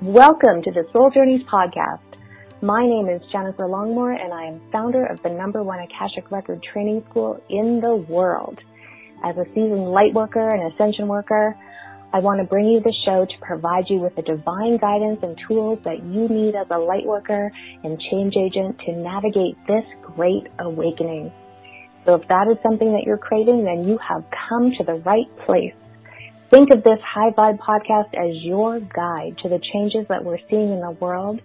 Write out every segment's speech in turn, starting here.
Welcome to the Soul Journeys podcast. My name is Jennifer Longmore and I am founder of the number one Akashic Record training school in the world. As a seasoned light worker and ascension worker, I want to bring you the show to provide you with the divine guidance and tools that you need as a light worker and change agent to navigate this great awakening. So if that is something that you're craving, then you have come to the right place. Think of this High Vibe podcast as your guide to the changes that we're seeing in the world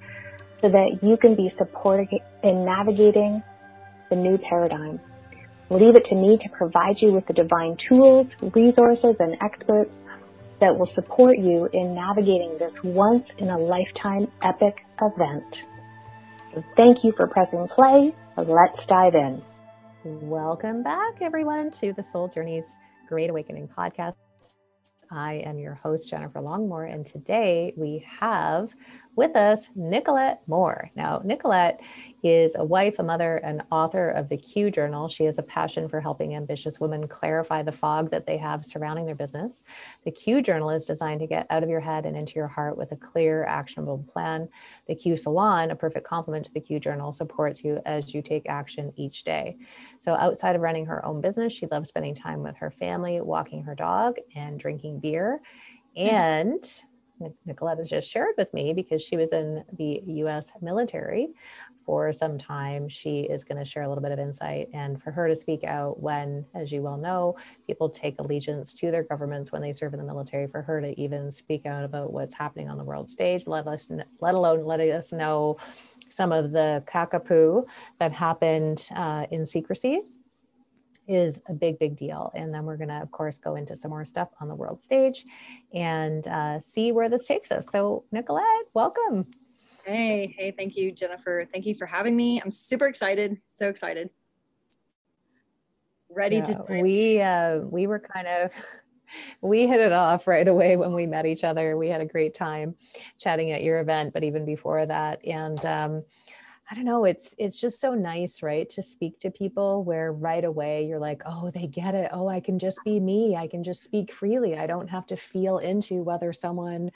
so that you can be supported in navigating the new paradigm. Leave it to me to provide you with the divine tools, resources, and experts that will support you in navigating this once in a lifetime epic event. So thank you for pressing play. Let's dive in. Welcome back, everyone, to the Soul Journeys Great Awakening podcast. I am your host, Jennifer Longmore, and today we have with us Nicolette Moore. Now, Nicolette is a wife, a mother, and author of the Q Journal. She has a passion for helping ambitious women clarify the fog that they have surrounding their business. The Q Journal is designed to get out of your head and into your heart with a clear, actionable plan. The Q Salon, a perfect complement to the Q Journal, supports you as you take action each day. So, outside of running her own business, she loves spending time with her family, walking her dog, and drinking beer. Mm-hmm. And Nicolette has just shared with me because she was in the US military for some time. She is going to share a little bit of insight and for her to speak out when, as you well know, people take allegiance to their governments when they serve in the military, for her to even speak out about what's happening on the world stage, let us, let alone letting us know some of the kakapoo that happened uh, in secrecy is a big, big deal. And then we're going to, of course, go into some more stuff on the world stage and uh, see where this takes us. So, Nicolette, welcome. Hey, hey, thank you, Jennifer. Thank you for having me. I'm super excited. So excited. Ready yeah, to. We uh, we were kind of we hit it off right away when we met each other. We had a great time chatting at your event, but even before that, and um, I don't know, it's it's just so nice, right? To speak to people where right away you're like, "Oh, they get it. Oh, I can just be me. I can just speak freely. I don't have to feel into whether someone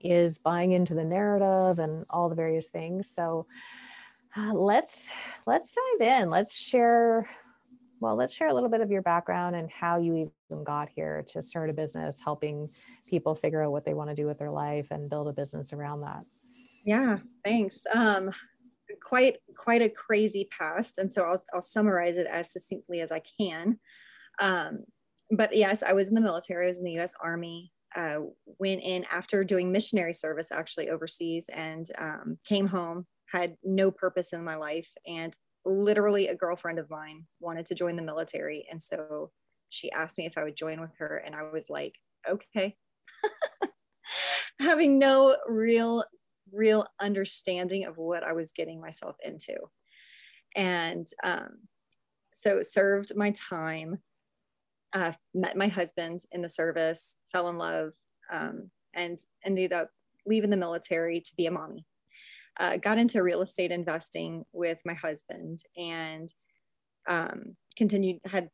is buying into the narrative and all the various things." So, uh, let's let's dive in. Let's share well, let's share a little bit of your background and how you even got here to start a business, helping people figure out what they want to do with their life and build a business around that. Yeah, thanks. Um, quite quite a crazy past, and so I'll, I'll summarize it as succinctly as I can. Um, but yes, I was in the military. I was in the U.S. Army. Uh, went in after doing missionary service actually overseas, and um, came home. Had no purpose in my life, and literally a girlfriend of mine wanted to join the military, and so she asked me if I would join with her, and I was like, okay. having no real real understanding of what I was getting myself into. And um, so served my time, uh, met my husband in the service, fell in love, um, and ended up leaving the military to be a mommy. Uh, got into real estate investing with my husband and um, continued, had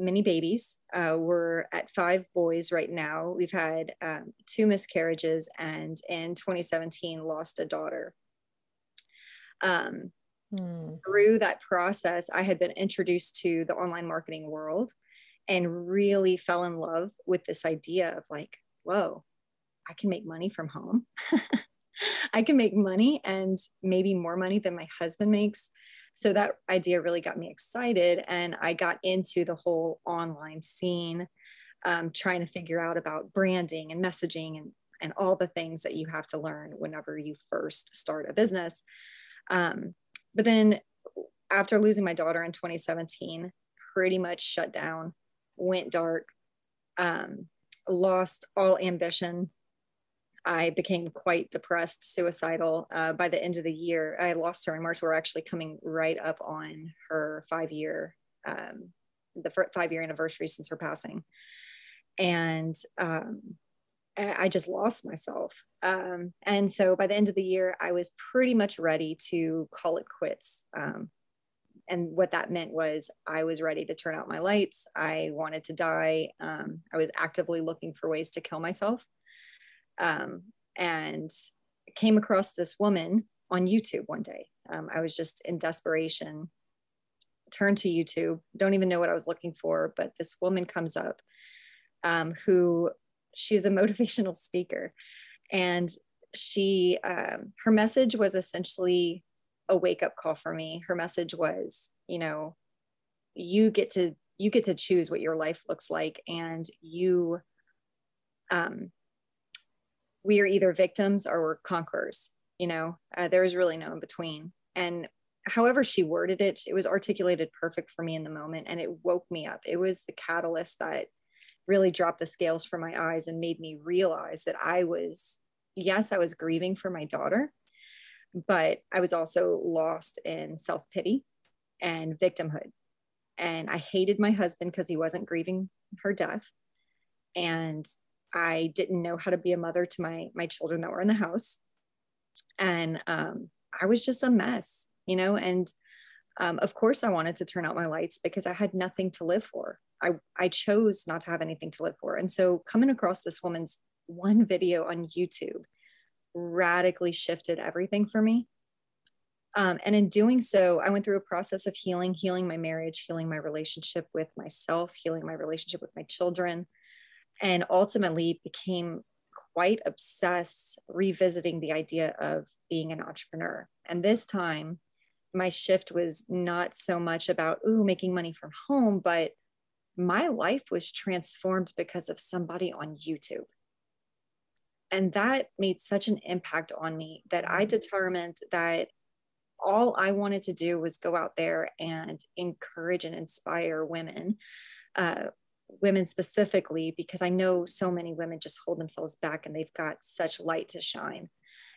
many babies. Uh, we're at five boys right now. We've had um, two miscarriages and in 2017 lost a daughter. Um, hmm. Through that process, I had been introduced to the online marketing world and really fell in love with this idea of like, whoa, I can make money from home. I can make money and maybe more money than my husband makes. So that idea really got me excited. And I got into the whole online scene, um, trying to figure out about branding and messaging and, and all the things that you have to learn whenever you first start a business. Um, but then after losing my daughter in 2017, pretty much shut down, went dark, um, lost all ambition I became quite depressed, suicidal. Uh, by the end of the year, I lost her in March. We're actually coming right up on her five year, um, the five year anniversary since her passing. And um, I just lost myself. Um, and so by the end of the year, I was pretty much ready to call it quits. Um, and what that meant was I was ready to turn out my lights. I wanted to die. Um, I was actively looking for ways to kill myself um, and came across this woman on YouTube one day. Um, I was just in desperation, turned to YouTube, don't even know what I was looking for, but this woman comes up um, who she's a motivational speaker. And she, um, her message was essentially a wake up call for me. Her message was, you know, you get to you get to choose what your life looks like and you um we are either victims or we're conquerors you know? Uh, there is really no in between. And however she worded it it was articulated perfect for me in the moment and it woke me up. It was the catalyst that really dropped the scales from my eyes and made me realize that i was yes i was grieving for my daughter but i was also lost in self-pity and victimhood. And i hated my husband because he wasn't grieving her death. And I didn't know how to be a mother to my my children that were in the house, and um, I was just a mess, you know. And um, of course, I wanted to turn out my lights because I had nothing to live for. I I chose not to have anything to live for, and so coming across this woman's one video on YouTube radically shifted everything for me. Um, and in doing so, I went through a process of healing, healing my marriage, healing my relationship with myself, healing my relationship with my children, and ultimately became quite obsessed revisiting the idea of being an entrepreneur. And this time, my shift was not so much about, ooh, making money from home, but my life was transformed because of somebody on YouTube. And that made such an impact on me that I mm-hmm. determined that all I wanted to do was go out there and encourage and inspire women uh, women specifically because I know so many women just hold themselves back and they've got such light to shine.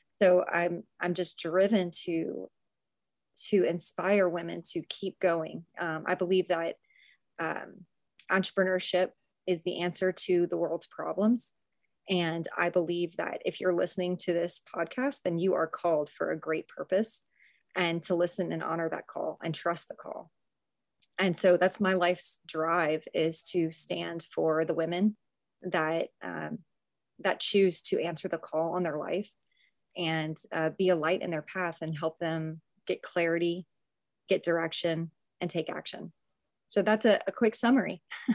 So I'm I'm just driven to to inspire women to keep going. Um, I believe that um, entrepreneurship is the answer to the world's problems. And I believe that if you're listening to this podcast, then you are called for a great purpose and to listen and honor that call and trust the call and so that's my life's drive is to stand for the women that um, that choose to answer the call on their life and uh, be a light in their path and help them get clarity get direction and take action. So that's a, a quick summary.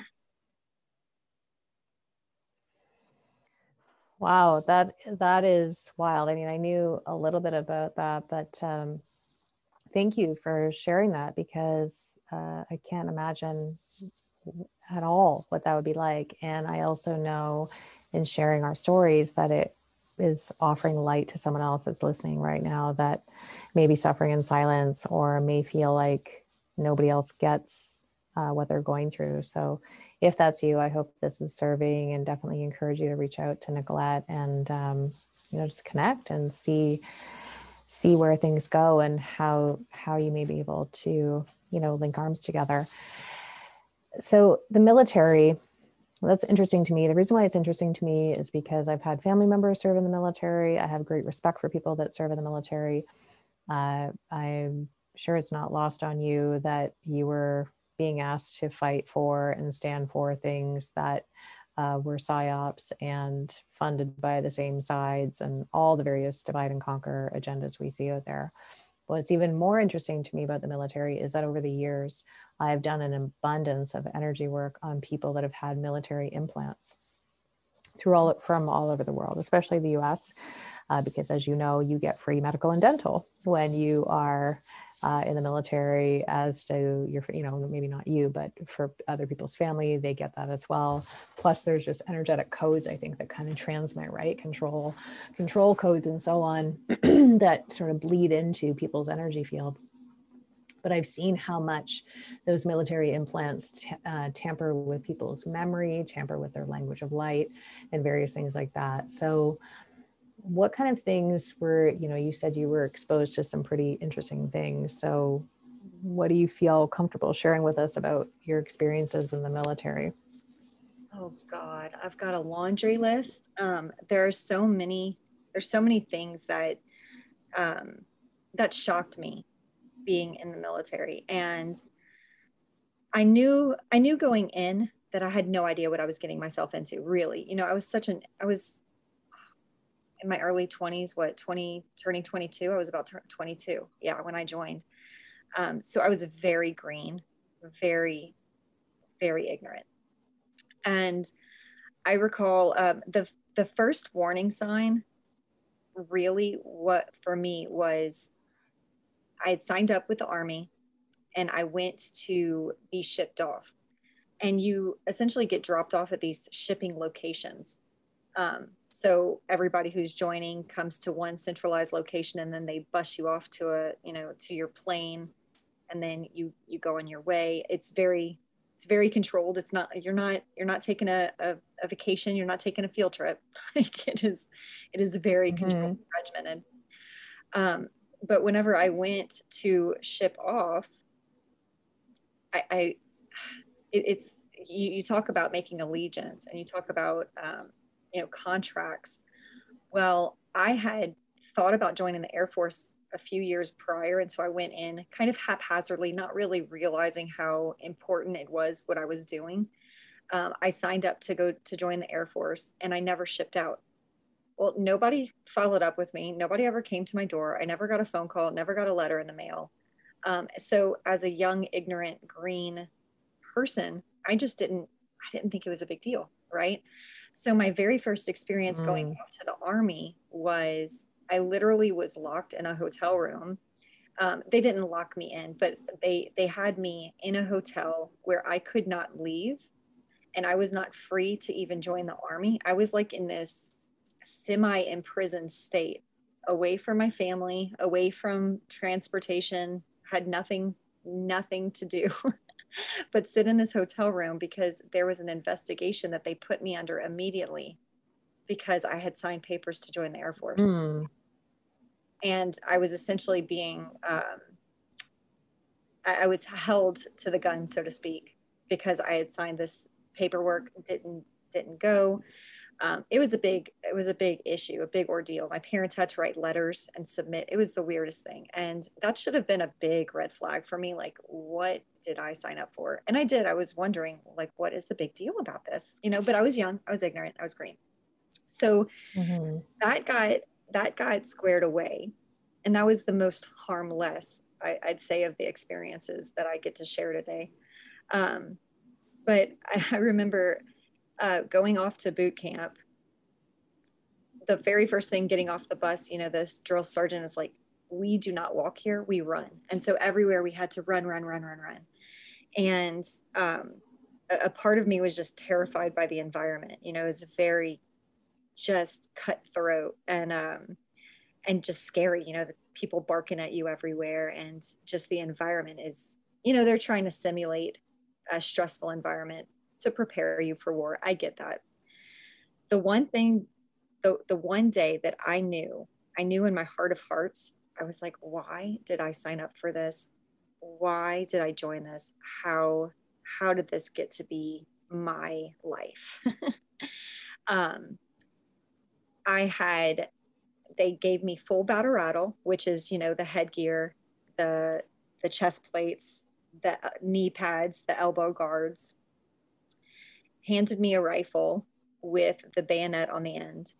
Wow that that is wild. I mean i knew a little bit about that but um, thank you for sharing that because uh, I can't imagine at all what that would be like. And I also know in sharing our stories that it is offering light to someone else that's listening right now that may be suffering in silence or may feel like nobody else gets uh, what they're going through. So, if that's you, I hope this is serving and definitely encourage you to reach out to Nicolette and, um, you know, just connect and see see where things go and how how you may be able to you know link arms together. So the military that's interesting to me. The reason why it's interesting to me is because i've had family members serve in the military. I have great respect for people that serve in the military. Uh, i'm sure it's not lost on you that you were being asked to fight for and stand for things that uh, were psyops and funded by the same sides and all the various divide and conquer agendas we see out there. What's even more interesting to me about the military is that over the years, I've done an abundance of energy work on people that have had military implants through all from all over the world, especially the US uh, because as you know, you get free medical and dental when you are uh, in the military as to your, you know, maybe not you, but for other people's family, they get that as well. Plus there's just energetic codes, I think that kind of transmit, right? Control, control codes and so on that sort of bleed into people's energy field but I've seen how much those military implants t- uh, tamper with people's memory, tamper with their language of light, and various things like that. So what kind of things were you know you said you were exposed to some pretty interesting things. So what do you feel comfortable sharing with us about your experiences in the military? Oh god i've got a laundry list. Um, there are so many there's so many things that um, that shocked me being in the military. And i knew i knew going in that i had no idea what i was getting myself into really. You know i was such an i was in my early 20s, what 20 turning 22, I was about 22. Yeah, when I joined. Um, so I was very green, very, very ignorant. And I recall um, the the first warning sign really what for me was I had signed up with the army and I went to be shipped off. And you essentially get dropped off at these shipping locations. Um, so everybody who's joining comes to one centralized location and then they bus you off to a, you know, to your plane and then you you go on your way. It's very it's very controlled. It's not you're not you're not taking a, a, a vacation, you're not taking a field trip. like it is it is very mm-hmm. controlled regimented. Um, but whenever I went to ship off, I, I it, it's you, you, talk about making allegiance and you talk about um, you know contracts. Well, I had thought about joining the Air Force a few years prior, and so I went in kind of haphazardly, not really realizing how important it was what I was doing. Um, I signed up to go to join the Air Force, and I never shipped out. Well, nobody followed up with me. Nobody ever came to my door. I never got a phone call, never got a letter in the mail. Um, so as a young, ignorant, green person, I just didn't, I didn't think it was a big deal. Right. So my very first experience mm. going to the army was I literally was locked in a hotel room. Um, they didn't lock me in, but they they had me in a hotel where I could not leave, and I was not free to even join the army. I was like in this semi imprisoned state away from my family away from transportation had nothing nothing to do but sit in this hotel room because there was an investigation that they put me under immediately because i had signed papers to join the air force mm. and i was essentially being um, I, I was held to the gun so to speak because i had signed this paperwork didn't didn't go um, it was a big it was a big issue a big ordeal. My parents had to write letters and submit. It was the weirdest thing. And that should have been a big red flag for me like what did i sign up for? And i did. I was wondering like what is the big deal about this? You know but i was young. I was ignorant. I was green. So mm-hmm. that got that got squared away. And that was the most harmless I, would say of the experiences that i get to share today. Um, but I, I remember uh, going off to boot camp, the very first thing getting off the bus, you know, this drill sergeant is like, we do not walk here, we run. And so everywhere we had to run, run, run, run, run. And um, a, part of me was just terrified by the environment. You know, it was very just cutthroat and um, and just scary. You know, the people barking at you everywhere, and just the environment is. You know, they're trying to simulate a stressful environment to prepare you for war. I get that. The one thing, the, the one day that I knew, I knew in my heart of hearts, I was like, why did I sign up for this? Why did I join this? How, how did this get to be my life? um, I had, they gave me full battle rattle, which is, you know, the headgear, the, the chest plates, the uh, knee pads, the elbow guards, handed me a rifle with the bayonet on the end.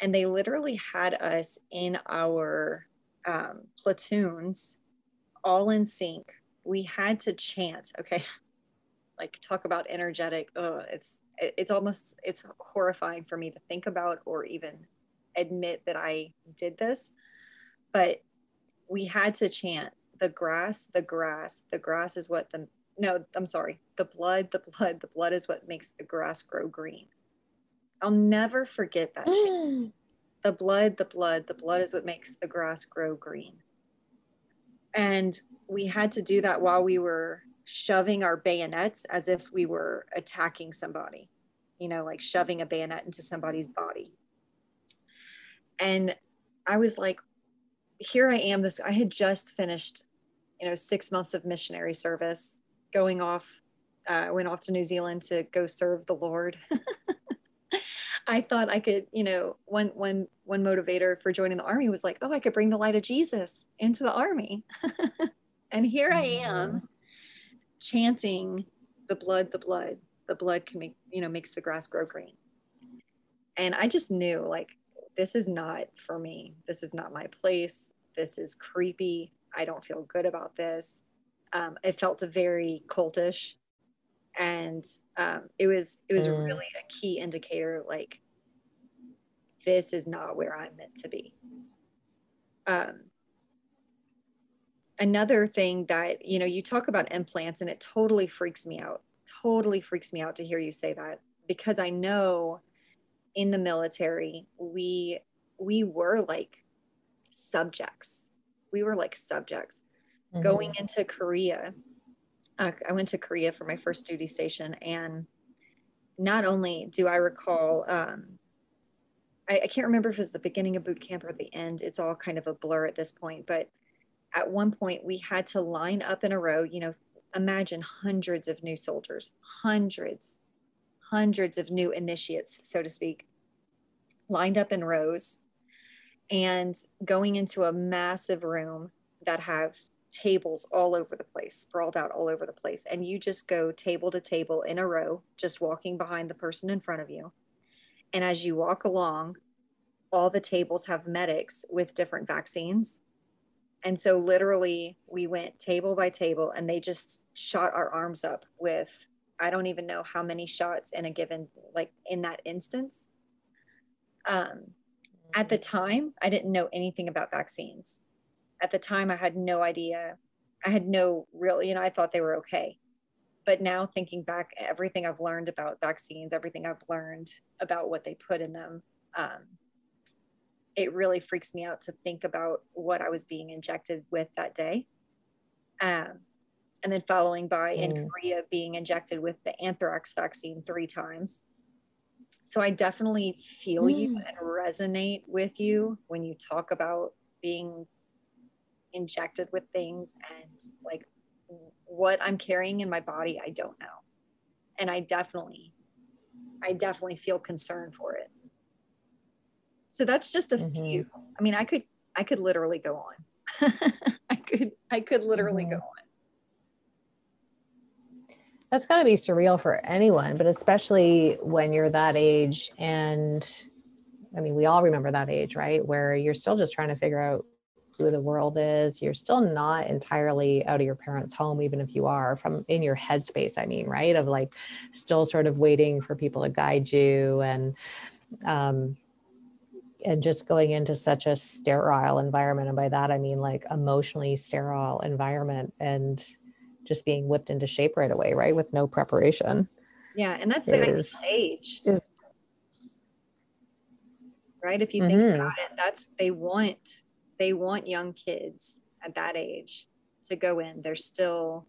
And they literally had us in our um, platoons all in sync. We had to chant, okay? Like talk about energetic. Oh, it's it's almost it's horrifying for me to think about or even admit that I did this. But we had to chant the grass, the grass, the grass is what the no, I'm sorry. The blood, the blood, the blood is what makes the grass grow green. I'll never forget that. Mm. the blood, the blood, the blood is what makes the grass grow green. And we had to do that while we were shoving our bayonets as if we were attacking somebody, you know, like shoving a bayonet into somebody's body. And I was like, here I am. This I had just finished, you know, six months of missionary service going off, uh, went off to New Zealand to go serve the Lord. I thought I could, you know, one one one motivator for joining the army was like, oh, I could bring the light of Jesus into the army. and here I am mm-hmm. chanting the blood, the blood, the blood can make, you know, makes the grass grow green. And I just knew like this is not for me. This is not my place. This is creepy. I don't feel good about this. Um, it felt very cultish, and um, it was it was mm. really a key indicator. Like, this is not where I'm meant to be. Um, another thing that you know, you talk about implants, and it totally freaks me out. Totally freaks me out to hear you say that because I know in the military we we were like subjects we were like subjects mm-hmm. going into korea uh, i went to korea for my first duty station and not only do i recall um, I, I can't remember if it was the beginning of boot camp or the end it's all kind of a blur at this point but at one point we had to line up in a row you know imagine hundreds of new soldiers hundreds hundreds of new initiates, so to speak, lined up in rows and going into a massive room that have tables all over the place, sprawled out all over the place. And you just go table to table in a row, just walking behind the person in front of you. And as you walk along, all the tables have medics with different vaccines. And so, literally, we went table by table and they just shot our arms up with I don't even know how many shots in a given, like in that instance. Um, at the time, I didn't know anything about vaccines. At the time, I had no idea. I had no real, you know, I thought they were okay. But now thinking back, everything I've learned about vaccines, everything I've learned about what they put in them, um, it really freaks me out to think about what I was being injected with that day. Um, and then following by mm. in Korea being injected with the anthrax vaccine three times. So I definitely feel mm. you and resonate with you when you talk about being injected with things and like what I'm carrying in my body, I don't know. And I definitely, I definitely feel concern for it. So that's just a mm-hmm. few. I mean, I could, I could literally go on. I could, I could literally mm-hmm. go on that's got to be surreal for anyone, but especially when you're that age. And I mean, we all remember that age, right? Where you're still just trying to figure out who the world is. You're still not entirely out of your parents' home, even if you are from in your headspace. I mean, right? Of like still sort of waiting for people to guide you and, um, and just going into such a sterile environment. And by that, I mean like emotionally sterile environment. And, just being whipped into shape right away, right? With no preparation. Yeah. And that's the is, age. Is, right. If you think mm-hmm. about it, that's they want they want young kids at that age to go in. They're still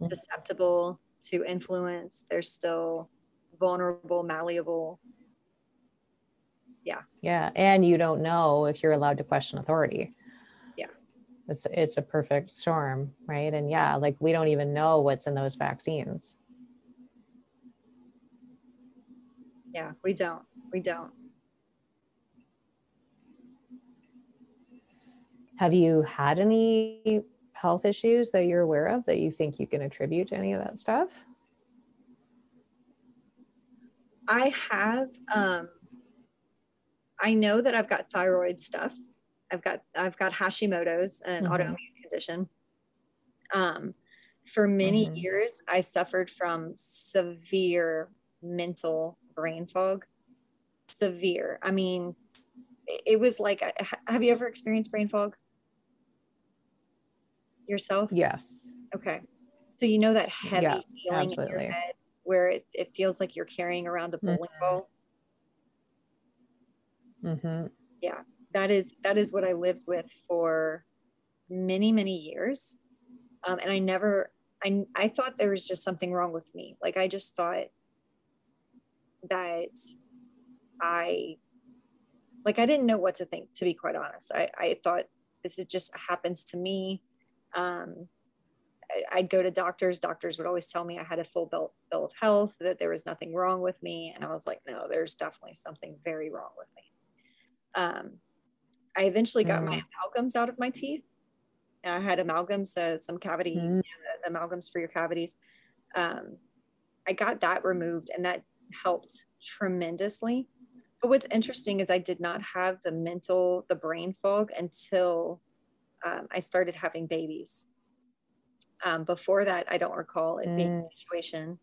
mm-hmm. susceptible to influence. They're still vulnerable, malleable. Yeah. Yeah. And you don't know if you're allowed to question authority Yeah. it's it's a perfect storm right and yeah like we don't even know what's in those vaccines yeah we don't we don't have you had any health issues that you're aware of that you think you can attribute to any of that stuff i have um i know that i've got thyroid stuff I've got I've got Hashimoto's, an mm-hmm. autoimmune condition. Um, for many mm-hmm. years, I suffered from severe mental brain fog. Severe. I mean, it was like, have you ever experienced brain fog yourself? Yes. Okay. So you know that heavy yeah, feeling absolutely. in your head where it, it feels like you're carrying around a bowling mm-hmm. ball. Mm-hmm. Yeah that is that is what I lived with for many many years, um, and I never I I thought there was just something wrong with me. Like I just thought that I like I didn't know what to think. To be quite honest, I I thought this is just happens to me. Um, I'd go to doctors. Doctors would always tell me I had a full bill, bill of health, that there was nothing wrong with me. And I was like, no, there's definitely something very wrong with me. Um, I eventually got mm. my amalgams out of my teeth. I had amalgams, uh, some cavity mm. you know, amalgams for your cavities. Um, I got that removed, and that helped tremendously. but what's interesting is I did not have the mental, the brain fog until um, I started having babies. Um, before that, I don't recall it being a Mm. situation.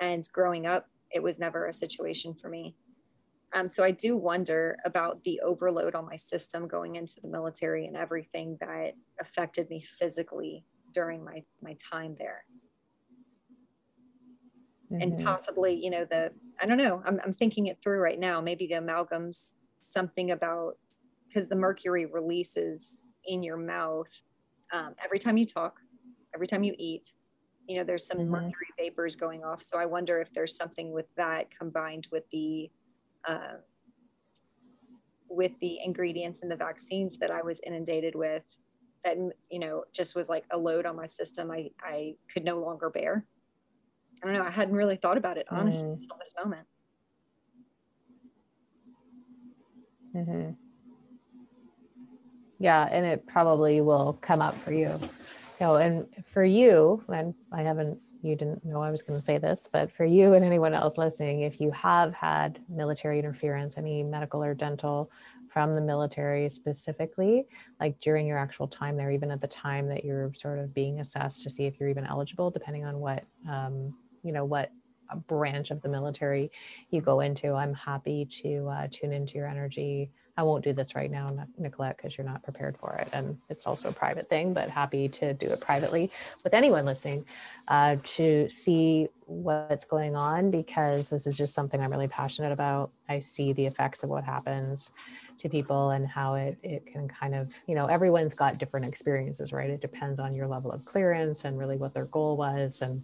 And growing up, it was never a situation for me. Um, so I do wonder about the overload on my system going into the military and everything that affected me physically during my my time there and Mhm. possibly you know the i don't know I'm, I'm thinking it through right now maybe the amalgams something about because the mercury releases in your mouth um, every time you talk every time you eat you know there's some Mhm. mercury vapors going off so i wonder if there's something with that combined with the uh, with the ingredients in the vaccines that i was inundated with that you know just was like a load on my system i i could no longer bear I don't know. I hadn't really thought about it honestly Mm. until this moment. Mhm. Yeah, and it probably will come up for you. so and for you, and I haven't, you didn't know I was going to say this, but for you and anyone else listening, if you have had military interference, any medical or dental from the military specifically, like during your actual time there, even at the time that you're sort of being assessed to see if you're even eligible, depending on what, um, you know, what branch of the military you go into, I'm happy to uh, tune into your energy I won't do this right now, Nic- Nicolette, because you're not prepared for it. And it's also a private thing, but happy to do it privately with anyone listening uh, to see what's going on because this is just something I'm really passionate about. I see the effects of what happens to people and how it, it can kind of, you know, everyone's got different experiences, right? It depends on your level of clearance and really what their goal was and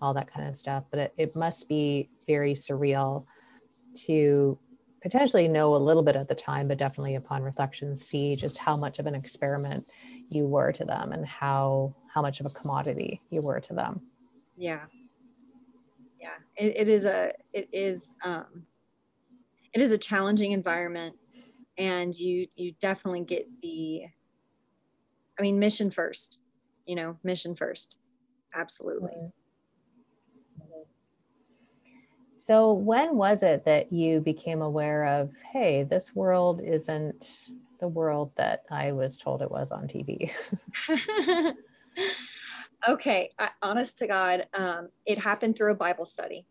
all that kind of stuff. But it, it must be very surreal to potentially know a little bit at the time, but definitely upon reflection, see just how much of an experiment you were to them and how how much of a commodity you were to them. Yeah. Yeah. It, it is a it is um it is a challenging environment and you you definitely get the I mean mission first, you know, mission first. Absolutely. So when was it that you became aware of, hey, this world isn't the world that I was told it was on TV? okay, I, honest to God, um, it happened through a Bible study.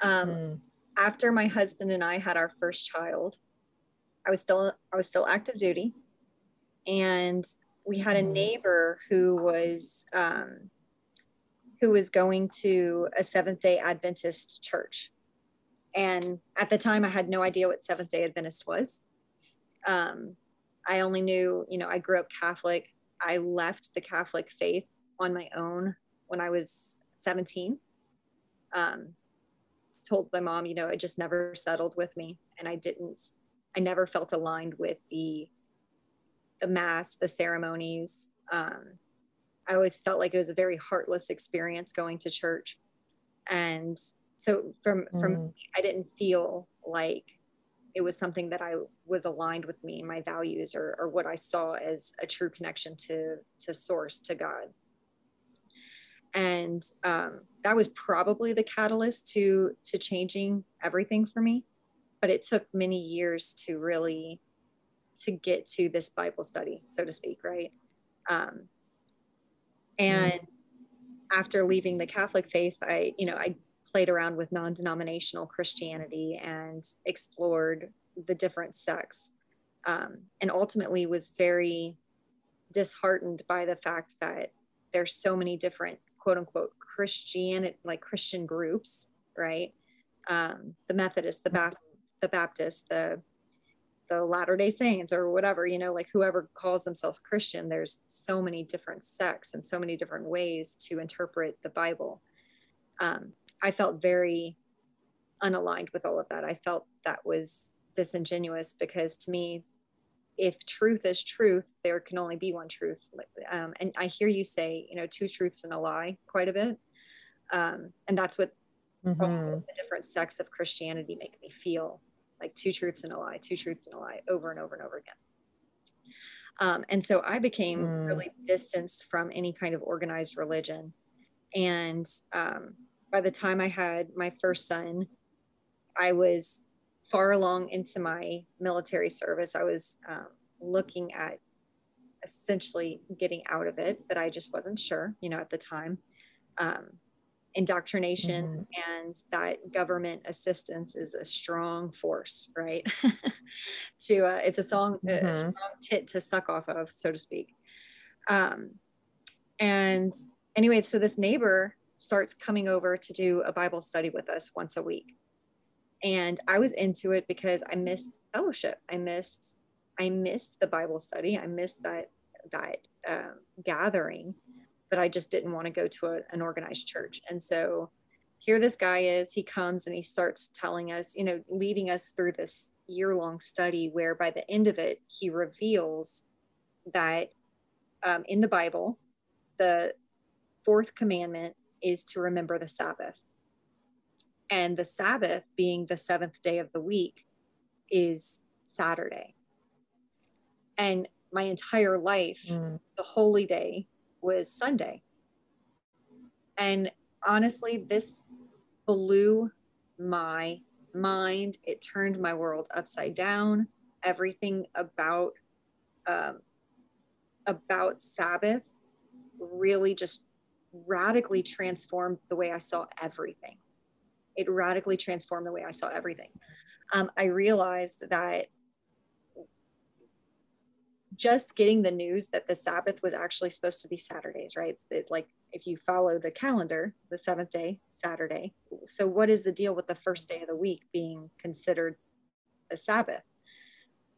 Um, Mm, after my husband and I had our first child, I was still I was still active duty, and we had a Mhm. neighbor who was um, who was going to a Seventh Day Adventist church, and at the time I had no idea what Seventh Day Adventist was. Um, I only knew, you know, I grew up Catholic. I left the Catholic faith on my own when I was 17. Um, told my mom, you know, it just never settled with me. And I didn't, I never felt aligned with the, the mass, the ceremonies. Um, I always felt like it was a very heartless experience going to church. And so from, from, mm, I didn't feel like it was something that I was aligned with me and my values or, or what I saw as a true connection to, to source, to God. And um, that was probably the catalyst to to changing everything for me but it took many years to really to get to this bible study so to speak right? Um, and after leaving the catholic faith i you know i played around with non-denominational christianity and explored the different sects um, and ultimately was very disheartened by the fact that there's so many different quote unquote Christian like Christian groups, right? Um, the Methodists, the Baptist, the Baptist, the the Latter Day Saints, or whatever, you know, like whoever calls themselves Christian. There's so many different sects and so many different ways to interpret the Bible. Um, I felt very unaligned with all of that. I felt that was disingenuous because to me, if truth is truth, there can only be one truth. Um, and I hear you say, you know, two truths and a lie quite a bit. Um, and that's what all mhm, the different sects of Christianity make me feel like two truths and a lie, two truths and a lie over and over and over again. Um, and so I became Mm. really distanced from any kind of organized religion. And um, by the time I had my first son, I was far along into my military service, I was um, looking at essentially getting out of it, but I just wasn't sure, you know, at the time. Um, indoctrination mm-hmm. and that government assistance is a strong force, right? to uh, it's a song, mm-hmm. a strong tit to suck off of, so to speak. Um, and anyway, so this neighbor starts coming over to do a Bible study with us once a week. And I was into it because I missed fellowship. I missed, I missed the Bible study. I missed that that um, gathering, but I just didn't want to go to a, an organized church. And so here this guy is. He comes and he starts telling us, you know, leading us through this year long study where by the end of it, he reveals that um, in the Bible, the fourth commandment is to remember the Sabbath. And the Sabbath, being the seventh day of the week, is Saturday. And my entire life, mm. the holy day was Sunday. And honestly, this blew my mind. It turned my world upside down. Everything about um, about Sabbath really just radically transformed the way I saw everything. It radically transformed the way I saw everything. Um, I realized that just getting the news that the Sabbath was actually supposed to be Saturdays, right? It's like if you follow the calendar, the seventh day, Saturday. So, what is the deal with the first day of the week being considered a Sabbath?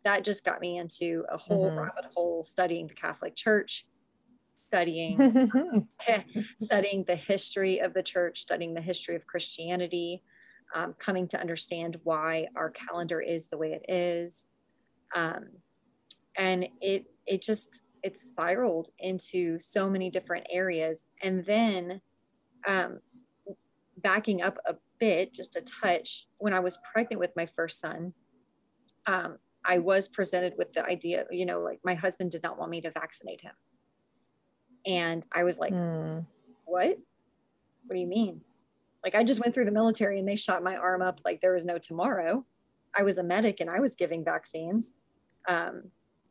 That just got me into a whole mm-hmm. rabbit hole studying the Catholic Church, studying studying the history of the church, studying the history of Christianity, um, coming to understand why our calendar is the way it is. Um, and it it just it spiraled into so many different areas. And then um, backing up a bit just a touch when i was pregnant with my first son um, i was presented with the idea you know like my husband did not want me to vaccinate him. And i was like mm. what? What do you mean? Like i just went through the military and they shot my arm up like there was no tomorrow. I was a medic and i was giving vaccines. Um,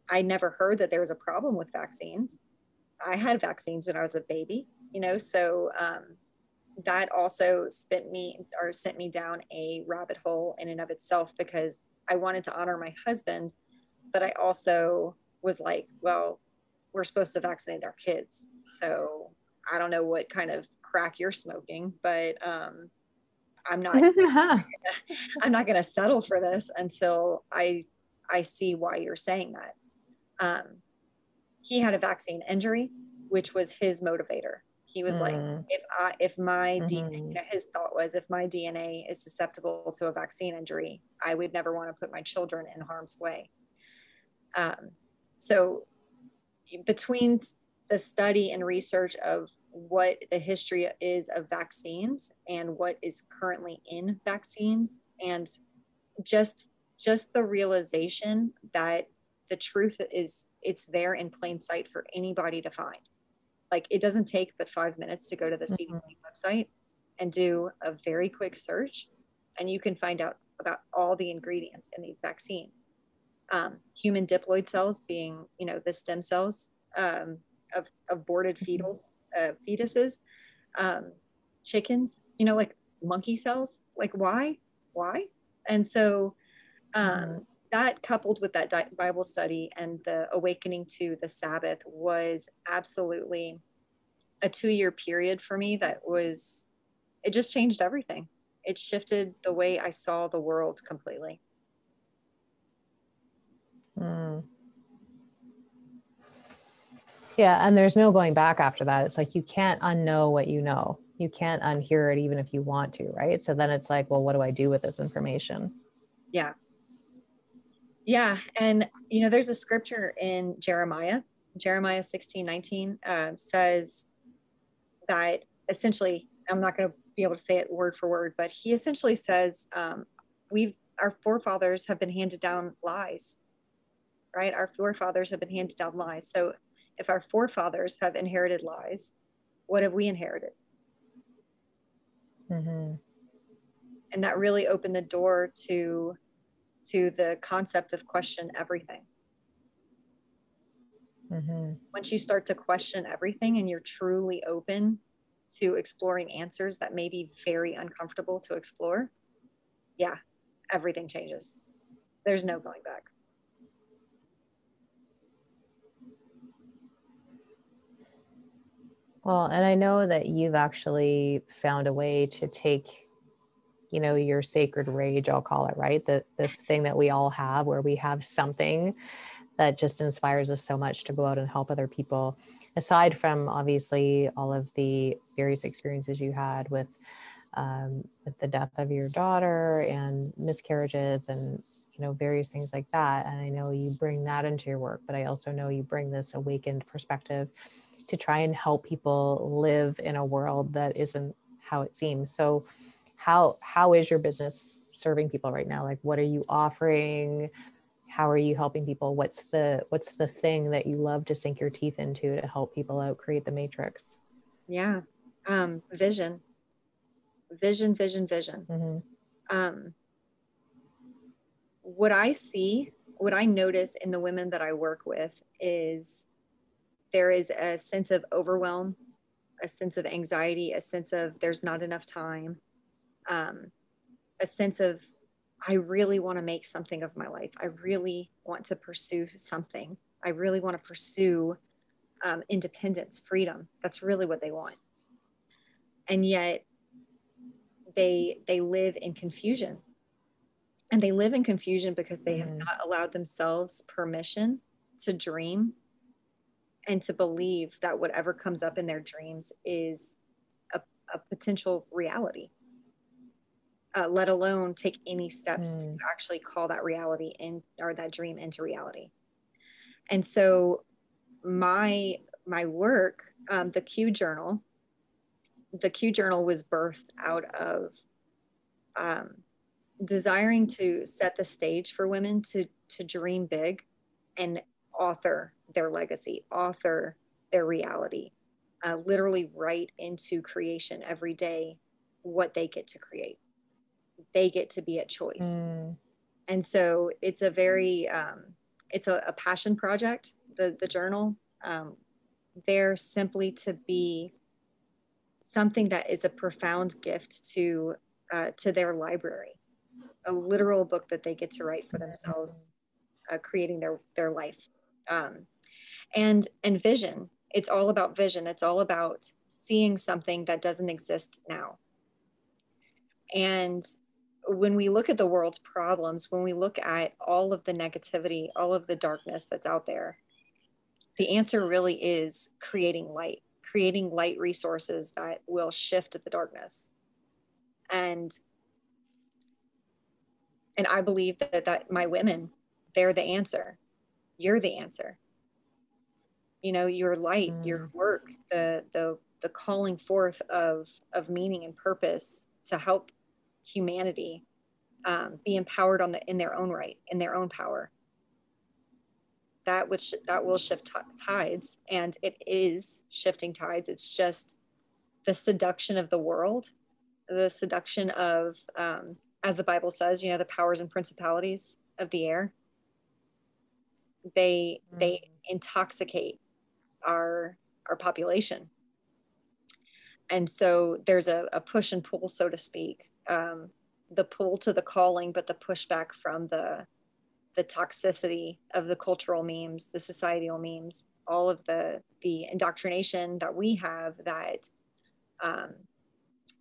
I never heard that there was a problem with vaccines. I had vaccines when I was a baby, you know, so um, that also spent me or sent me down a rabbit hole in and of itself because I wanted to honor my husband, but I also was like, well, we're supposed to vaccinate our kids. So I don't know what kind of crack you're smoking, but um, I'm not I'm not going to settle for this until I I see why you're saying that um, he had a vaccine injury, which was his motivator. He was mm. like, if I, if my mm-hmm. DNA, you know, his thought was, if my DNA is susceptible to a vaccine injury, I would never want to put my children in harm's way. Um, so, between the study and research of what the history is of vaccines and what is currently in vaccines, and just just the realization that the truth is it's there in plain sight for anybody to find. Like it doesn't take but five minutes to go to the mm-hmm. cdc website and do a very quick search and you can find out about all the ingredients in these vaccines. Um, human diploid cells being you know the stem cells um, of aborted mm-hmm. fetals uh, fetuses um, chickens you know like monkey cells. Like why? Why? And so um, mm-hmm that coupled with that Bible study and the awakening to the Sabbath was absolutely a two year period for me that was, it just changed everything. It shifted the way I saw the world completely. Mm. Yeah, and there's no going back after that. It's like you can't unknow what you know. You can't unhear it even if you want to, right? So then it's like, well, what do I do with this information? Yeah, yeah. And, you know, there's a scripture in Jeremiah, Jeremiah 16, 19 uh, says that essentially, I'm not going to be able to say it word for word, but he essentially says, um, we've, our forefathers have been handed down lies, right? Our forefathers have been handed down lies. So if our forefathers have inherited lies, what have we inherited? Mm-hmm. And that really opened the door to to the concept of question everything. Mm-hmm. Once you start to question everything and you're truly open to exploring answers that may be very uncomfortable to explore, yeah, everything changes. There's no going back. Well, and I know that you've actually found a way to take, you know, your sacred rage, I'll call it, right? That this thing that we all have where we have something that just inspires us so much to go out and help other people. Aside from obviously all of the various experiences you had with um, with the death of your daughter and miscarriages and you know various things like that and i know you bring that into your work but i also know you bring this awakened perspective to try and help people live in a world that isn't how it seems so how how is your business serving people right now? Like what are you offering? How are you helping people? What's the what's the thing that you love to sink your teeth into to help people out create the matrix? Yeah. Um vision. Vision, vision, vision. mm-hmm. Um, what I see, what I notice in the women that I work with is there is a sense of overwhelm, a sense of anxiety, a sense of there's not enough time, um, a sense of I really want to make something of my life. I really want to pursue something. I really want to pursue um, independence, freedom. That's really what they want. And yet, they they live in confusion and they live in confusion because they have Mhm. not allowed themselves permission to dream and to believe that whatever comes up in their dreams is a, a potential reality uh, let alone take any steps Mm. to actually call that reality in or that dream into reality and so my my work um, the q journal the Q Journal was birthed out of um, desiring to set the stage for women to to dream big and author their legacy, author their reality, uh, literally write into creation every day what they get to create. They get to be at choice, Mm. and so it's a very um, it's a, a passion project. The the journal. Um, there simply to be something that is a profound gift to uh, to their library a literal book that they get to write for themselves uh, creating their their life um, and and vision it's all about vision it's all about seeing something that doesn't exist now and when we look at the world's problems when we look at all of the negativity all of the darkness that's out there the answer really is creating light creating light resources that will shift the darkness. And and i believe that that my women they're the answer. You're the answer. You know your light Mm. your work the the the calling forth of of meaning and purpose to help humanity um, be empowered on the in their own right in their own power. That which that will shift t- tides and it is shifting tides. It's just the seduction of the world the seduction of um, as the bible says you know the powers and principalities of the air. They they intoxicate our our population. And so there's a, a push and pull so to speak um, the pull to the calling but the pushback from the the toxicity of the cultural memes the societal memes all of the the indoctrination that we have that um,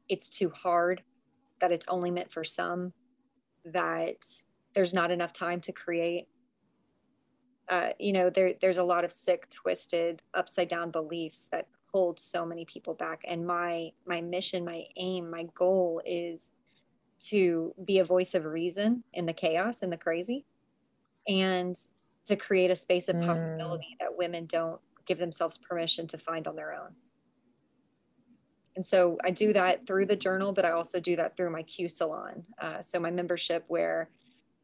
it's too hard that it's only meant for some that there's not enough time to create uh, you know there, there's a lot of sick twisted upside down beliefs that hold so many people back. And my my mission my aim my goal is to be a voice of reason in the chaos and the crazy and to create a space of Mm. possibility that women don't give themselves permission to find on their own. And so i do that through the journal but i also do that through my q salon uh, so my membership where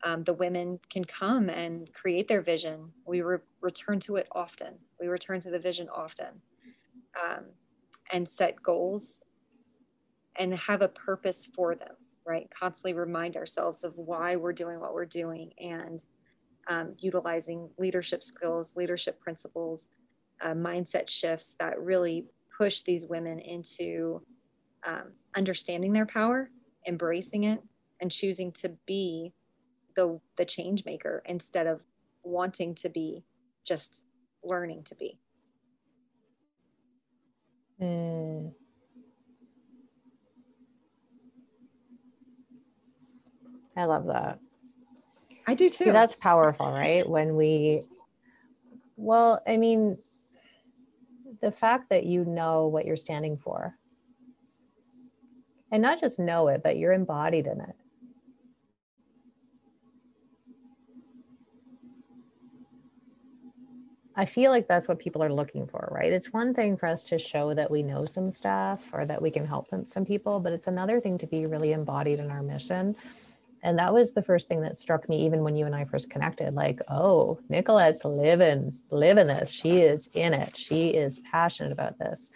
um, the women can come and create their vision. We re- return to it often. We return to the vision often um, and set goals and have a purpose for them right? Constantly remind ourselves of why we're doing what we're doing and um, utilizing leadership skills, leadership principles, uh, mindset shifts that really push these women into um, understanding their power, embracing it, and choosing to be the the change maker instead of wanting to be just learning to be. Mm. I love that. I do too. See, that's powerful, right? When we, well, I mean, the fact that you know what you're standing for, and not just know it, but you're embodied in it. I feel like that's what people are looking for, right? It's one thing for us to show that we know some stuff or that we can help some people, but it's another thing to be really embodied in our mission. And that was the first thing that struck me, even when you and I first connected. Like, oh, Nicolette's living, living this. She is in it. She is passionate about this.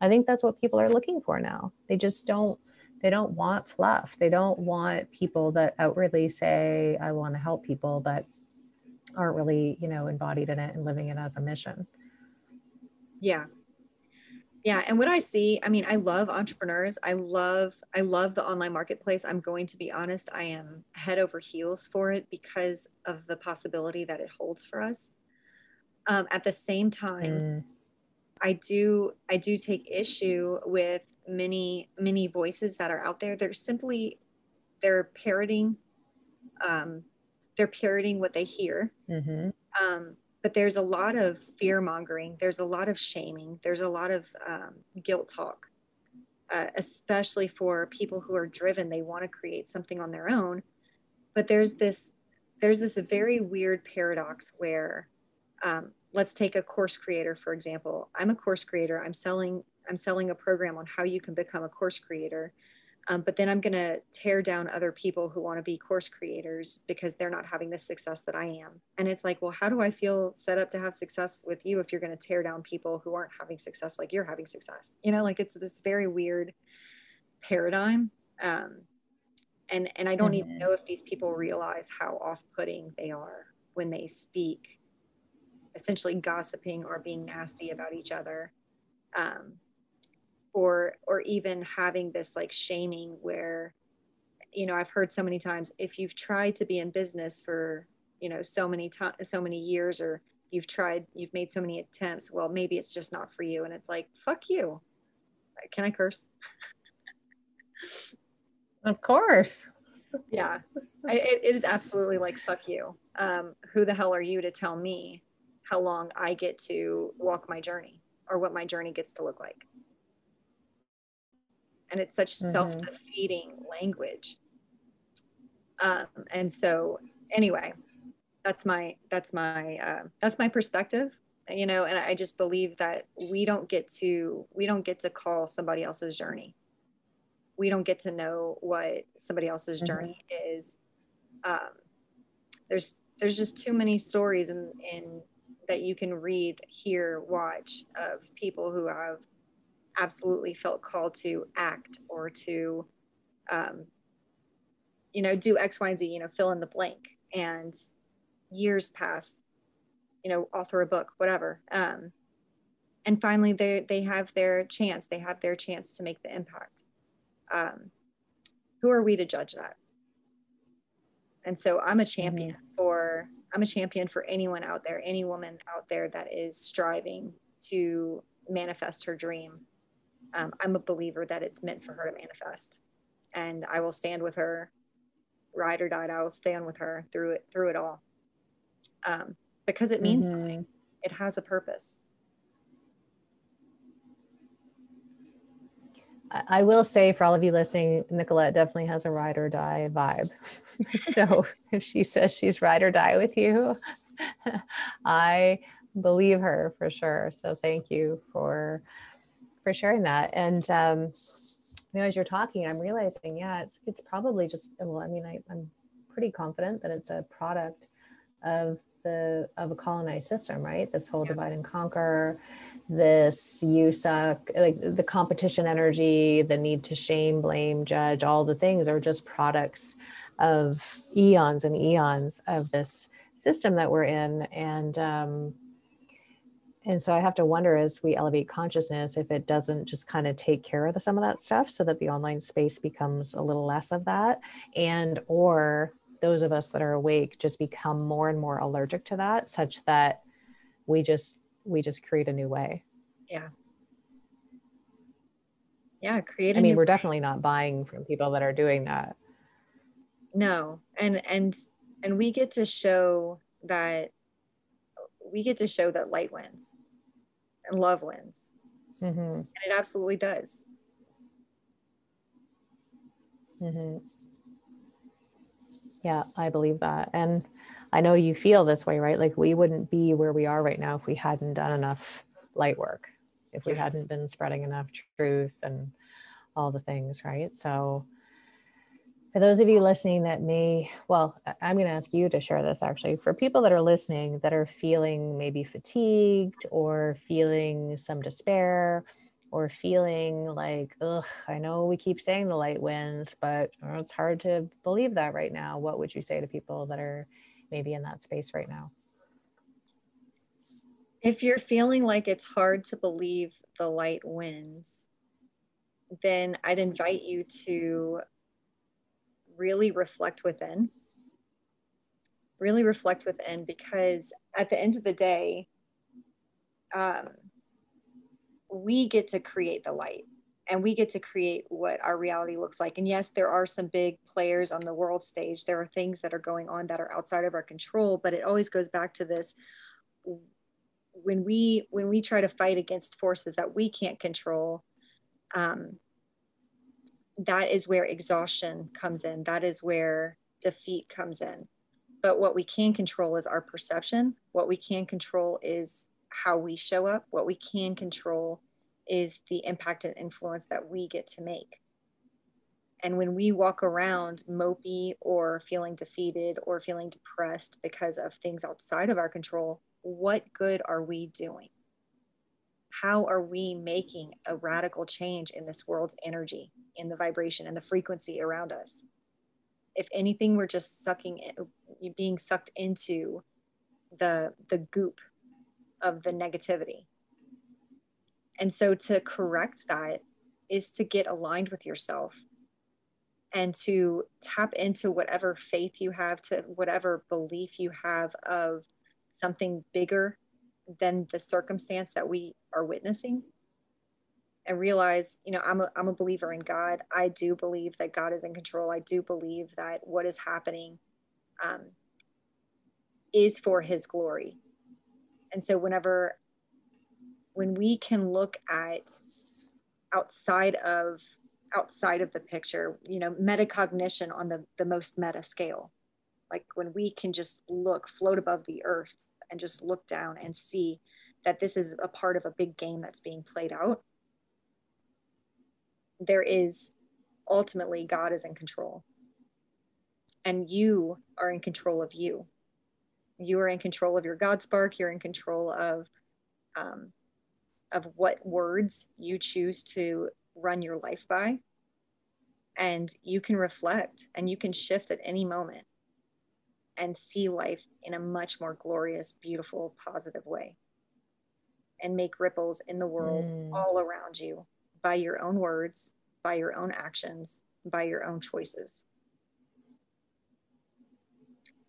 I think that's what people are looking for now. They just don't. They don't want fluff. They don't want people that outwardly say, "I want to help people," but aren't really, you know, embodied in it and living it as a mission. Yeah. Yeah. And what I see, I mean, I love entrepreneurs. I love, I love the online marketplace. I'm going to be honest, I am head over heels for it because of the possibility that it holds for us. Um, at the same time, mm. I do, I do take issue with many, many voices that are out there. They're simply, they're parroting um, they're parroting what they hear. Mm-hmm. Um, but there's a lot of fear mongering. There's a lot of shaming. There's a lot of um, guilt talk, uh, especially for people who are driven. They want to create something on their own, but there's this there's this very weird paradox where um, let's take a course creator for example. I'm a course creator. I'm selling I'm selling a program on how you can become a course creator. Um, but then I'm going to tear down other people who want to be course creators because they're not having the success that I am. And it's like, well, how do I feel set up to have success with you if you're going to tear down people who aren't having success like you're having success? You know, like it's this very weird paradigm. Um, and and I don't mm-hmm. even know if these people realize how off-putting they are when they speak, essentially gossiping or being nasty about each other. Um, or or even having this like shaming where you know i've heard so many times if you've tried to be in business for you know so many times so many years or you've tried you've made so many attempts well maybe it's just not for you and it's like fuck you. Can i curse? Of course. Yeah. I, it is absolutely like fuck you. Um, who the hell are you to tell me how long i get to walk my journey or what my journey gets to look like and it's such mm-hmm. self-defeating language um, and so anyway that's my that's my uh, that's my perspective you know and i just believe that we don't get to we don't get to call somebody else's journey we don't get to know what somebody else's mm-hmm. journey is um, there's there's just too many stories in in that you can read hear watch of people who have absolutely felt called to act or to um, you know do x y and z you know fill in the blank. And years pass you know author a book whatever. Um, and finally they they have their chance. They have their chance to make the impact. Um, who are we to judge that? And so i'm a champion mm-hmm. for i'm a champion for anyone out there any woman out there that is striving to manifest her dream um, I'm a believer that it's meant for her to manifest. And I will stand with her, ride or die. I will stand with her through it, through it all. Um, because it means mm-hmm. something. It has a purpose. I will say for all of you listening, Nicolette definitely has a ride or die vibe. so if she says she's ride or die with you, I believe her for sure. So thank you for for sharing that. And um, you know, as you're talking, I'm realizing, yeah, it's it's probably just well, I mean, I, I'm pretty confident that it's a product of the of a colonized system, right? This whole yeah. divide and conquer, this you suck like the competition energy the need to shame blame judge all the things are just products of eons and eons of this system that we're in and um, and so i have to wonder as we elevate consciousness if it doesn't just kind of take care of the, some of that stuff so that the online space becomes a little less of that and or those of us that are awake just become more and more allergic to that such that we just we just create a new way. Yeah. Yeah create i mean we're definitely not buying from people that are doing that. No and and and we get to show that we get to show that light wins and love wins mm-hmm. and it absolutely does mm-hmm. yeah i believe that and I know you feel this way, right? Like we wouldn't be where we are right now if we hadn't done enough light work, if we hadn't been spreading enough truth and all the things, right? So, for those of you listening that may, well, I'm going to ask you to share this actually. For people that are listening that are feeling maybe fatigued or feeling some despair or feeling like, ugh, I know we keep saying the light wins, but it's hard to believe that right now. What would you say to people that are maybe in that space right now? If you're feeling like it's hard to believe the light wins, then I'd invite you to really reflect within. Really reflect within because at the end of the day, um, we get to create the light and we get to create what our reality looks like. And yes, there are some big players on the world stage. There are things that are going on that are outside of our control, but it always goes back to this when we when we try to fight against forces that we can't control um, that is where exhaustion comes in that is where defeat comes in but what we can control is our perception what we can control is how we show up what we can control is the impact and influence that we get to make. And when we walk around mopey or feeling defeated or feeling depressed because of things outside of our control, what good are we doing? How are we making a radical change in this world's energy, in the vibration and the frequency around us? If anything, we're just sucking, in, being sucked into the the goop of the negativity and so to correct that is to get aligned with yourself and to tap into whatever faith you have, to whatever belief you have of something bigger than the circumstance that we are witnessing and realize you know i'm a, I'm a believer in god. I do believe that god is in control. I do believe that what is happening um, is for his glory. And so whenever when we can look at outside of outside of the picture you know metacognition on the the most meta scale like when we can just look float above the earth and just look down and see that this is a part of a big game that's being played out there is ultimately god is in control. And you are in control of you. You are in control of your god spark. You're in control of um, of what words you choose to run your life by. And you can reflect and you can shift at any moment and see life in a much more glorious, beautiful, positive way and make ripples in the world mm. all around you by your own words, by your own actions, by your own choices.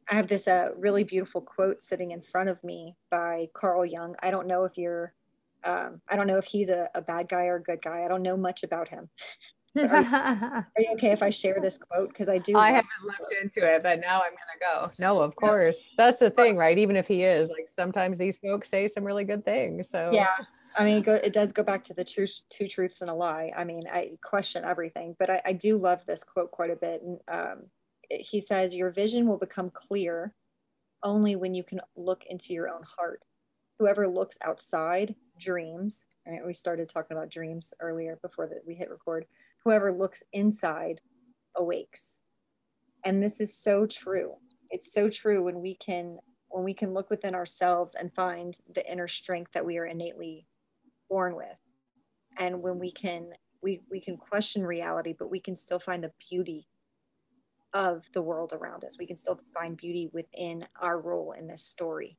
I have this uh, really beautiful quote sitting in front of me by Carl Jung. I don't know if you're um, I don't know if he's a, a, bad guy or a good guy. I don't know much about him. Are you, are, you, okay if I share this quote? Because I do. I haven't looked into it, but now I'm gonna go. No, of course. That's the thing, right? Even if he is, like sometimes these folks say some really good things. So yeah, I mean, it, does go back to the truth, two truths and a lie. I mean, I question everything, but I, I do love this quote quite a bit. And um, he says, "Your vision will become clear only when you can look into your own heart. Whoever looks outside dreams, right? We started talking about dreams earlier before that we hit record. Whoever looks inside awakes. And this is so true. It's so true when we can when we can look within ourselves and find the inner strength that we are innately born with. And when we can we we can question reality, but we can still find the beauty of the world around us. We can still find beauty within our role in this story.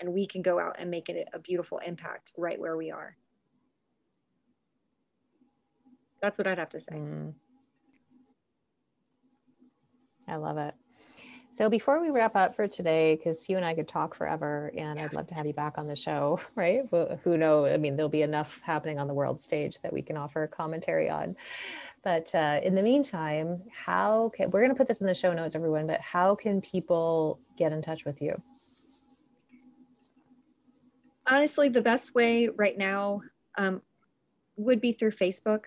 And we can go out and make it a beautiful impact right where we are. That's what I'd have to say. Mm. I love it. So before we wrap up for today, because you and I could talk forever, and I'd love to have you back on the show, right? Well, who know? I mean, there'll be enough happening on the world stage that we can offer commentary on. But uh, in the meantime, how can we're going to put this in the show notes, everyone? But how can people get in touch with you? Honestly, the best way right now um, would be through Facebook.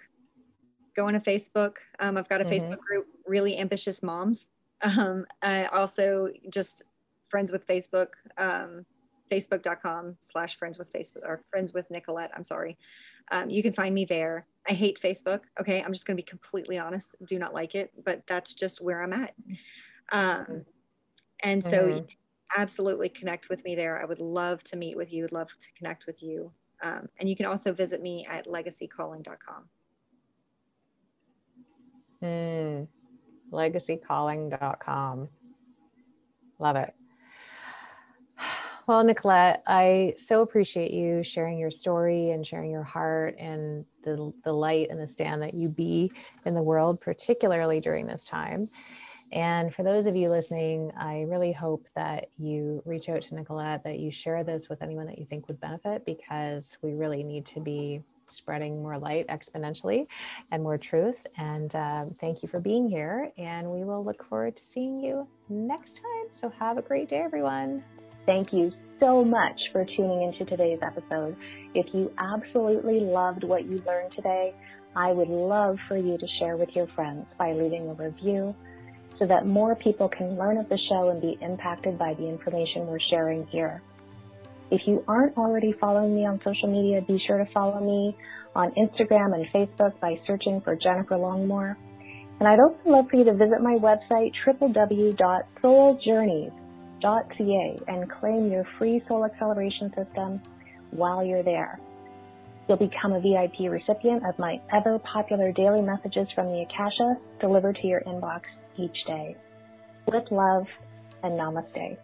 Go on to Facebook. Um, I've got a mm-hmm. Facebook group, Really Ambitious Moms. Um, I also just friends with Facebook, um, facebook.com slash friends with Facebook or friends with Nicolette. I'm sorry. Um, you can find me there. I hate Facebook. Okay. I'm just going to be completely honest. Do not like it, but that's just where I'm at. Um, and so mm-hmm. absolutely connect with me there. I would love to meet with you. Would love to connect with you. Um, and you can also visit me at legacycalling.com. Mm legacycalling.com. Love it. Well, Nicolette, I so appreciate you sharing your story and sharing your heart and the, the light and the stand that you be in the world, particularly during this time. And for those of you listening, I really hope that you reach out to Nicolette, that you share this with anyone that you think would benefit, because we really need to be spreading more light exponentially and more truth. And um, thank you for being here. And we will look forward to seeing you next time. So have a great day, everyone. Thank you so much for tuning into today's episode. If you absolutely loved what you learned today, I would love for you to share with your friends by leaving a review so that more people can learn of the show and be impacted by the information we're sharing here. If you aren't already following me on social media, be sure to follow me on Instagram and Facebook by searching for Jennifer Longmore. And I'd also love for you to visit my website, www.souljourneys.ca, and claim your free soul acceleration system while you're there. You'll become a VIP recipient of my ever popular daily messages from the Akasha delivered to your inbox each day. With love and namaste.